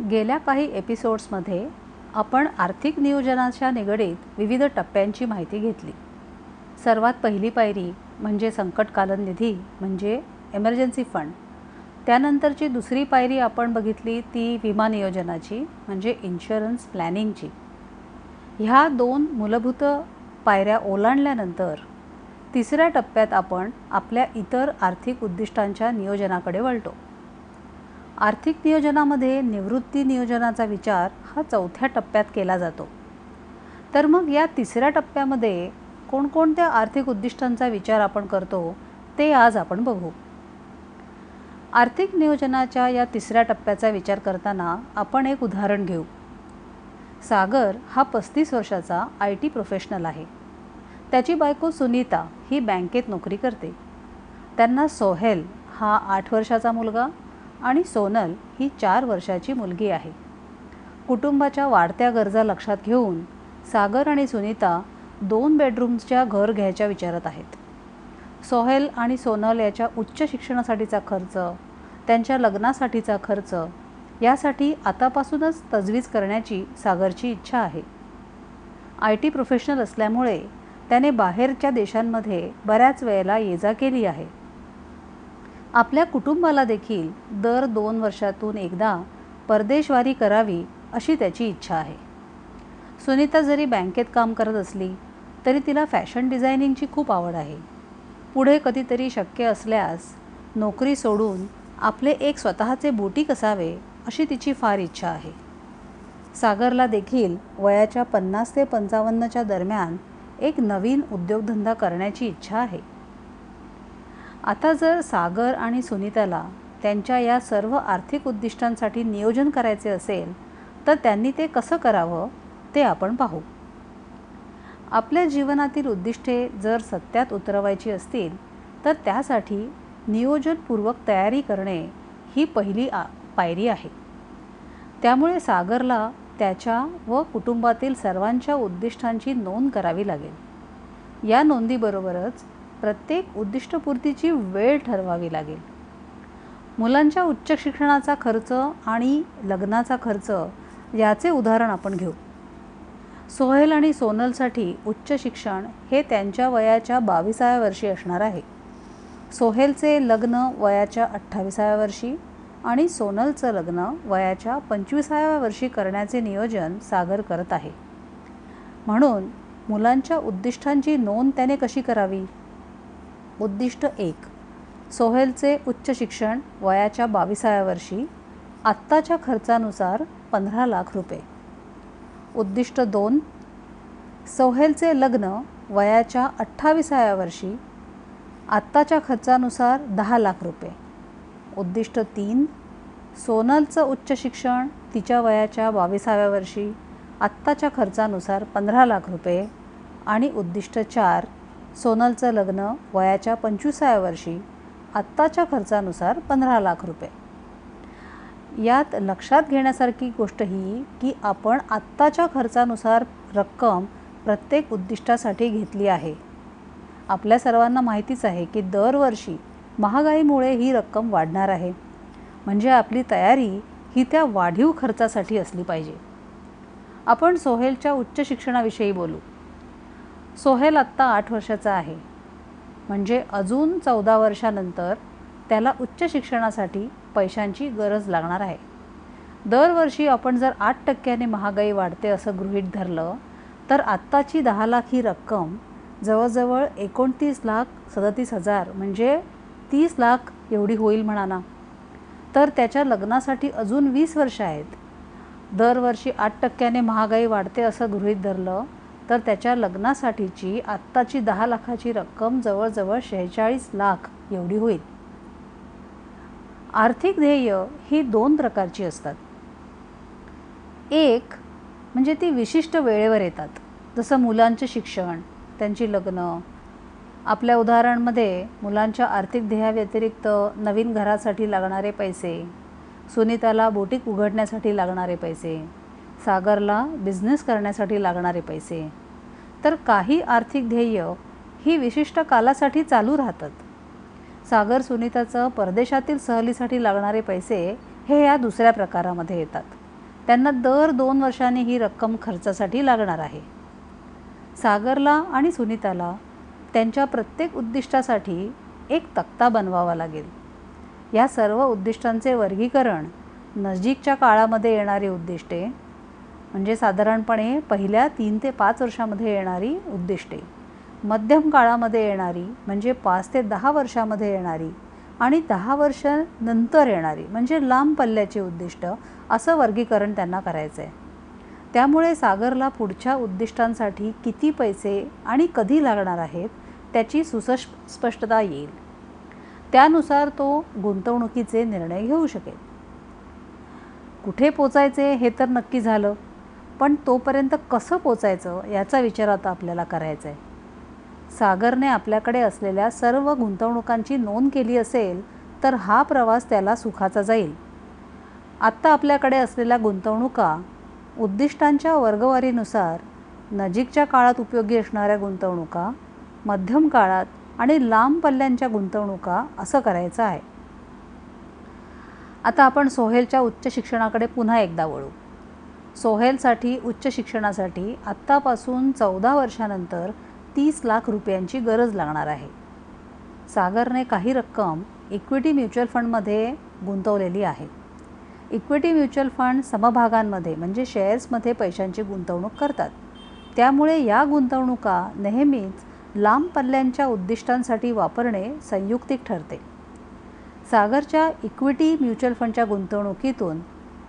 गेल्या काही एपिसोड्समध्ये आपण आर्थिक नियोजनाच्या निगडीत विविध टप्प्यांची माहिती घेतली. सर्वात पहिली पायरी म्हणजे संकटकालन निधी म्हणजे एमर्जन्सी फंड त्यानंतरची दुसरी पायरी आपण बघितली ती विमा नियोजनाची म्हणजे इन्शुरन्स प्लॅनिंगची ह्या दोन मूलभूत पायऱ्या ओलांडल्यानंतर तिसऱ्या टप्प्यात आपण आपल्या इतर आर्थिक उद्दिष्टांच्या नियोजनाकडे वळतो. आर्थिक नियोजनामध्ये निवृत्ती नियोजनाचा विचार हा चौथ्या टप्प्यात केला जातो. तर मग या तिसऱ्या टप्प्यामध्ये कोणकोणत्या आर्थिक उद्दिष्टांचा विचार आपण करतो ते आज आपण बघू. आर्थिक नियोजनाच्या या तिसऱ्या टप्प्याचा विचार करताना आपण एक उदाहरण घेऊ. सागर हा पस्तीस वर्षाचा आय टी प्रोफेशनल आहे. त्याची बायको सुनीता ही बँकेत नोकरी करते. त्यांना सोहेल हा आठ वर्षाचा मुलगा आणि सोनल ही चार वर्षाची मुलगी आहे. कुटुंबाच्या वाढत्या गरजा लक्षात घेऊन सागर आणि सुनीता दोन बेडरूम्सच्या घर घ्यायच्या विचारत आहेत. सोहेल आणि सोनल याच्या उच्च शिक्षणासाठीचा खर्च त्यांच्या लग्नासाठीचा खर्च यासाठी आतापासूनच तजवीज करण्याची सागरची इच्छा आहे. आय टी प्रोफेशनल असल्यामुळे त्याने बाहेरच्या देशांमध्ये बऱ्याच वेळेला ये जा केली आहे. आपल्या कुटुंबाला देखील दर दोन वर्षातून एकदा परदेशवारी करावी अशी त्याची इच्छा आहे. सुनीता जरी बँकेत काम करत असली तरी तिला फॅशन डिझायनिंगची खूप आवड आहे. पुढे कधीतरी शक्य असल्यास नोकरी सोडून आपले एक स्वतःचे बुटीक असावे अशी तिची फार इच्छा आहे. सागरला देखील वयाच्या पन्नास ते पंचावन्नच्या दरम्यान एक नवीन उद्योगधंदा करण्याची इच्छा आहे. आता जर सागर आणि सुनीताला त्यांच्या या सर्व आर्थिक उद्दिष्टांसाठी नियोजन करायचे असेल तर त्यांनी ते कसं करावं ते आपण पाहू. आपल्या जीवनातील उद्दिष्टे जर सत्यात उतरवायची असतील तर त्यासाठी नियोजनपूर्वक तयारी करणे ही पहिली आ पायरी आहे. त्यामुळे सागरला त्याच्या व कुटुंबातील सर्वांच्या उद्दिष्टांची नोंद करावी लागेल. या नोंदीबरोबरच प्रत्येक उद्दिष्टपूर्तीची वेळ ठरवावी लागेल. मुलांच्या उच्च शिक्षणाचा खर्च आणि लग्नाचा खर्च याचे उदाहरण आपण घेऊ. सोहेल आणि सोनलसाठी उच्च शिक्षण हे त्यांच्या वयाच्या बावीसाव्या वर्षी असणार आहे. सोहेलचे लग्न वयाच्या अठ्ठावीसाव्या वर्षी आणि सोनलचं लग्न वयाच्या पंचवीसाव्या वर्षी करण्याचे नियोजन सागर करत आहे. म्हणून मुलांच्या उद्दिष्टांची नोंद त्याने कशी करावी? उद्दिष्ट एक. सोहेलचे उच्च शिक्षण वयाच्या बावीसाव्या वर्षी आत्ताच्या खर्चानुसार पंधरा लाख रुपये. उद्दिष्ट दोन. सोहेलचे लग्न वयाच्या अठ्ठावीसाव्या वर्षी आत्ताच्या खर्चानुसार दहा लाख रुपये. उद्दिष्ट तीन. सोनलचं उच्च शिक्षण तिच्या वयाच्या बावीसाव्या वर्षी आत्ताच्या खर्चानुसार पंधरा लाख रुपये. आणि उद्दिष्ट चार. सोनलचं लग्न वयाच्या पंचवीसाव्या वर्षी आत्ताच्या खर्चानुसार पंधरा लाख रुपये. यात लक्षात घेण्यासारखी गोष्ट ही की आपण आत्ताच्या खर्चानुसार रक्कम प्रत्येक उद्दिष्टासाठी घेतली आहे. आपल्या सर्वांना माहितीच आहे की दरवर्षी महागाईमुळे ही रक्कम वाढणार आहे. म्हणजे आपली तयारी ही त्या वाढीव खर्चासाठी असली पाहिजे. आपण सोहेलच्या उच्च शिक्षणाविषयी बोलू. सोहेल आत्ता आठ वर्षाचा आहे. म्हणजे अजून चौदा वर्षानंतर त्याला उच्च शिक्षणासाठी पैशांची गरज लागणार आहे. दरवर्षी आपण जर आठ टक्क्याने महागाई वाढते असं गृहीत धरलं तर आत्ताची दहा लाख ही रक्कम जवळजवळ एकोणतीस लाख सदतीस हजार म्हणजे तीस लाख एवढी होईल म्हणा ना. तर त्याच्या लग्नासाठी अजून वीस वर्ष आहेत. दरवर्षी आठ टक्क्याने महागाई वाढते असं गृहीत धरलं तर त्याच्या लग्नासाठीची आत्ताची दहा लाखाची रक्कम जवळजवळ शेहेचाळीस लाख एवढी होईल. आर्थिक ध्येय ही दोन प्रकारची असतात. एक म्हणजे ती विशिष्ट वेळेवर येतात. जसं मुलांचे शिक्षण त्यांची लग्न. आपल्या उदाहरणमध्ये मुलांच्या आर्थिक ध्येयाव्यतिरिक्त नवीन घरासाठी लागणारे पैसे सुनीताला बोटीक उघडण्यासाठी लागणारे पैसे सागरला बिझनेस करण्यासाठी लागणारे पैसे. तर काही आर्थिक ध्येय ही विशिष्ट कालासाठी चालू राहतात. सागर सुनीताचं परदेशातील सहलीसाठी लागणारे पैसे हे या दुसऱ्या प्रकारामध्ये येतात. त्यांना दर दोन वर्षांनी ही रक्कम खर्चासाठी लागणार आहे. सागरला आणि सुनीताला त्यांच्या प्रत्येक उद्दिष्टासाठी एक तक्ता बनवावा लागेल. या सर्व उद्दिष्टांचे वर्गीकरण नजीकच्या काळामध्ये येणारी उद्दिष्टे म्हणजे साधारणपणे पहिल्या तीन ते पाच वर्षामध्ये येणारी उद्दिष्टे. मध्यम काळामध्ये येणारी म्हणजे पाच ते दहा वर्षामध्ये येणारी आणि दहा वर्षानंतर येणारी म्हणजे लांब पल्ल्याची उद्दिष्ट असं वर्गीकरण त्यांना करायचं आहे त्यामुळे सागरला पुढच्या उद्दिष्टांसाठी किती पैसे आणि कधी लागणार आहेत त्याची सुसस् स्पष्टता येईल. त्यानुसार तो गुंतवणुकीचे निर्णय घेऊ शकेल. कुठे पोचायचे हे तर नक्की झालं. पण तोपर्यंत कसं पोचायचं याचा विचार आता आपल्याला करायचा आहे सागरने आपल्याकडे असलेल्या सर्व गुंतवणुकांची नोंद केली असेल तर हा प्रवास त्याला सुखाचा जाईल. आत्ता आपल्याकडे असलेल्या गुंतवणुका उद्दिष्टांच्या वर्गवारीनुसार नजीकच्या काळात उपयोगी असणाऱ्या गुंतवणुका मध्यम काळात आणि लांब पल्ल्यांच्या गुंतवणुका असं करायचं आहे. आता आपण सोहेलच्या उच्च शिक्षणाकडे पुन्हा एकदा वळू. सोहेलसाठी उच्च शिक्षणासाठी आत्तापासून चौदा वर्षानंतर तीस लाख रुपयांची गरज लागणार आहे. सागरने काही रक्कम इक्विटी म्युच्युअल फंडमध्ये गुंतवलेली आहे. इक्विटी म्युच्युअल फंड समभागांमध्ये म्हणजे शेअर्समध्ये पैशांची गुंतवणूक करतात. त्यामुळे या गुंतवणुका नेहमीच लांब पल्ल्यांच्या उद्दिष्टांसाठी वापरणे संयुक्तिक ठरते. सागरच्या इक्विटी म्युच्युअल फंडच्या गुंतवणुकीतून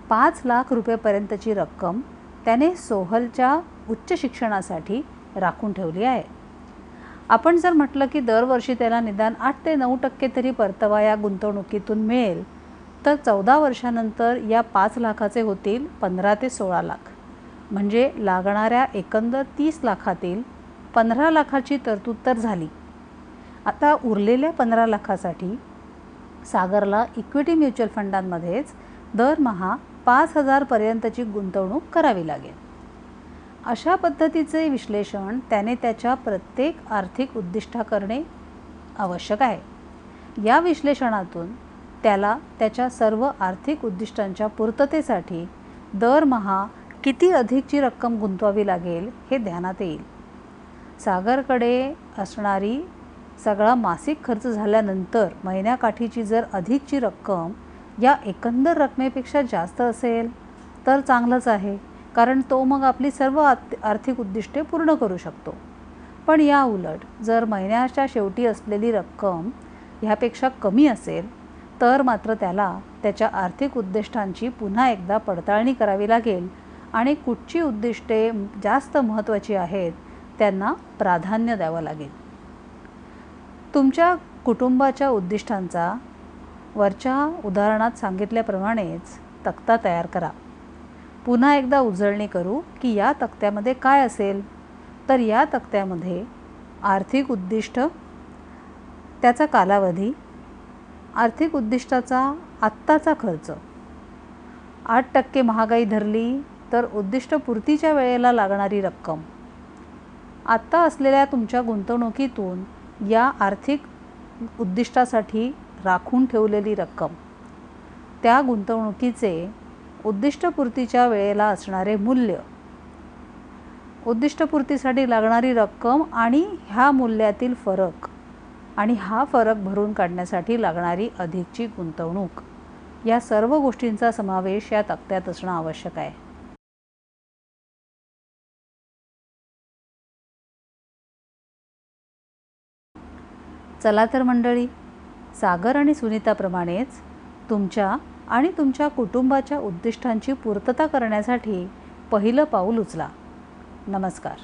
पाच लाख रुपयेपर्यंतची रक्कम त्याने सोहलच्या उच्च शिक्षणासाठी राखून ठेवली आहे. आपण जर म्हटलं की दरवर्षी त्याला निदान आठ ते नऊ टक्के तरी परतावा या गुंतवणुकीतून मिळेल तर चौदा वर्षानंतर या पाच लाखाचे होतील पंधरा ते सोळा लाख. म्हणजे लागणाऱ्या एकंदर तीस लाखातील पंधरा लाखाची तरतूद तर झाली. आता उरलेल्या पंधरा लाखासाठी सागरला इक्विटी म्युच्युअल फंडांमध्येच दरमहा पाच हजारपर्यंतची गुंतवणूक करावी लागेल. अशा पद्धतीचे विश्लेषण त्याने त्याच्या प्रत्येक आर्थिक उद्दिष्टा करणे आवश्यक आहे. या विश्लेषणातून त्याला त्याच्या सर्व आर्थिक उद्दिष्टांच्या पूर्ततेसाठी दरमहा किती अधिकची रक्कम गुंतवावी लागेल हे ध्यानात येईल. सागरकडे असणारी सगळा मासिक खर्च झाल्यानंतर महिन्याकाठीची जर अधिकची रक्कम या एकंदर रकमेपेक्षा जास्त असेल तर चांगलंच आहे कारण तो मग आपली सर्व आर्थिक उद्दिष्टे पूर्ण करू शकतो. पण या उलट जर महिन्याच्या शेवटी असलेली रक्कम ह्यापेक्षा कमी असेल तर मात्र त्याला त्याच्या आर्थिक उद्दिष्टांची पुन्हा एकदा पडताळणी करावी लागेल आणि कुठची उद्दिष्टे जास्त महत्त्वाची आहेत त्यांना प्राधान्य द्यावं लागेल. तुमच्या कुटुंबाच्या उद्दिष्टांचा वरच्या उदाहरणात सांगितल्याप्रमाणेच तक्ता तयार करा. पुन्हा एकदा उजळणी करू की या तक्त्यामध्ये काय असेल? तर या तक्त्यामध्ये आर्थिक उद्दिष्ट त्याचा कालावधी आर्थिक उद्दिष्टाचा आत्ताचा खर्च. आठ टक्के महागाई धरली तर उद्दिष्टपूर्तीच्या वेळेला लागणारी रक्कम. आत्ता असलेल्या तुमच्या गुंतवणुकीतून या आर्थिक उद्दिष्टासाठी राखून ठेवलेली रक्कम. त्या गुंतवणुकीचे उद्दिष्टपूर्तीच्या वेळेला असणारे मूल्य. उद्दिष्टपूर्तीसाठी लागणारी रक्कम आणि ह्या मूल्यातील फरक आणि हा फरक भरून काढण्यासाठी लागणारी अधिकची गुंतवणूक. या सर्व गोष्टींचा समावेश या तक्त्यात असणं आवश्यक आहे. चला तर मंडळी सागर आणि सुनीताप्रमाणेच तुमच्या आणि तुमच्या कुटुंबाच्या उद्दिष्टांची पूर्तता करण्यासाठी पहिलं पाऊल उचला. नमस्कार.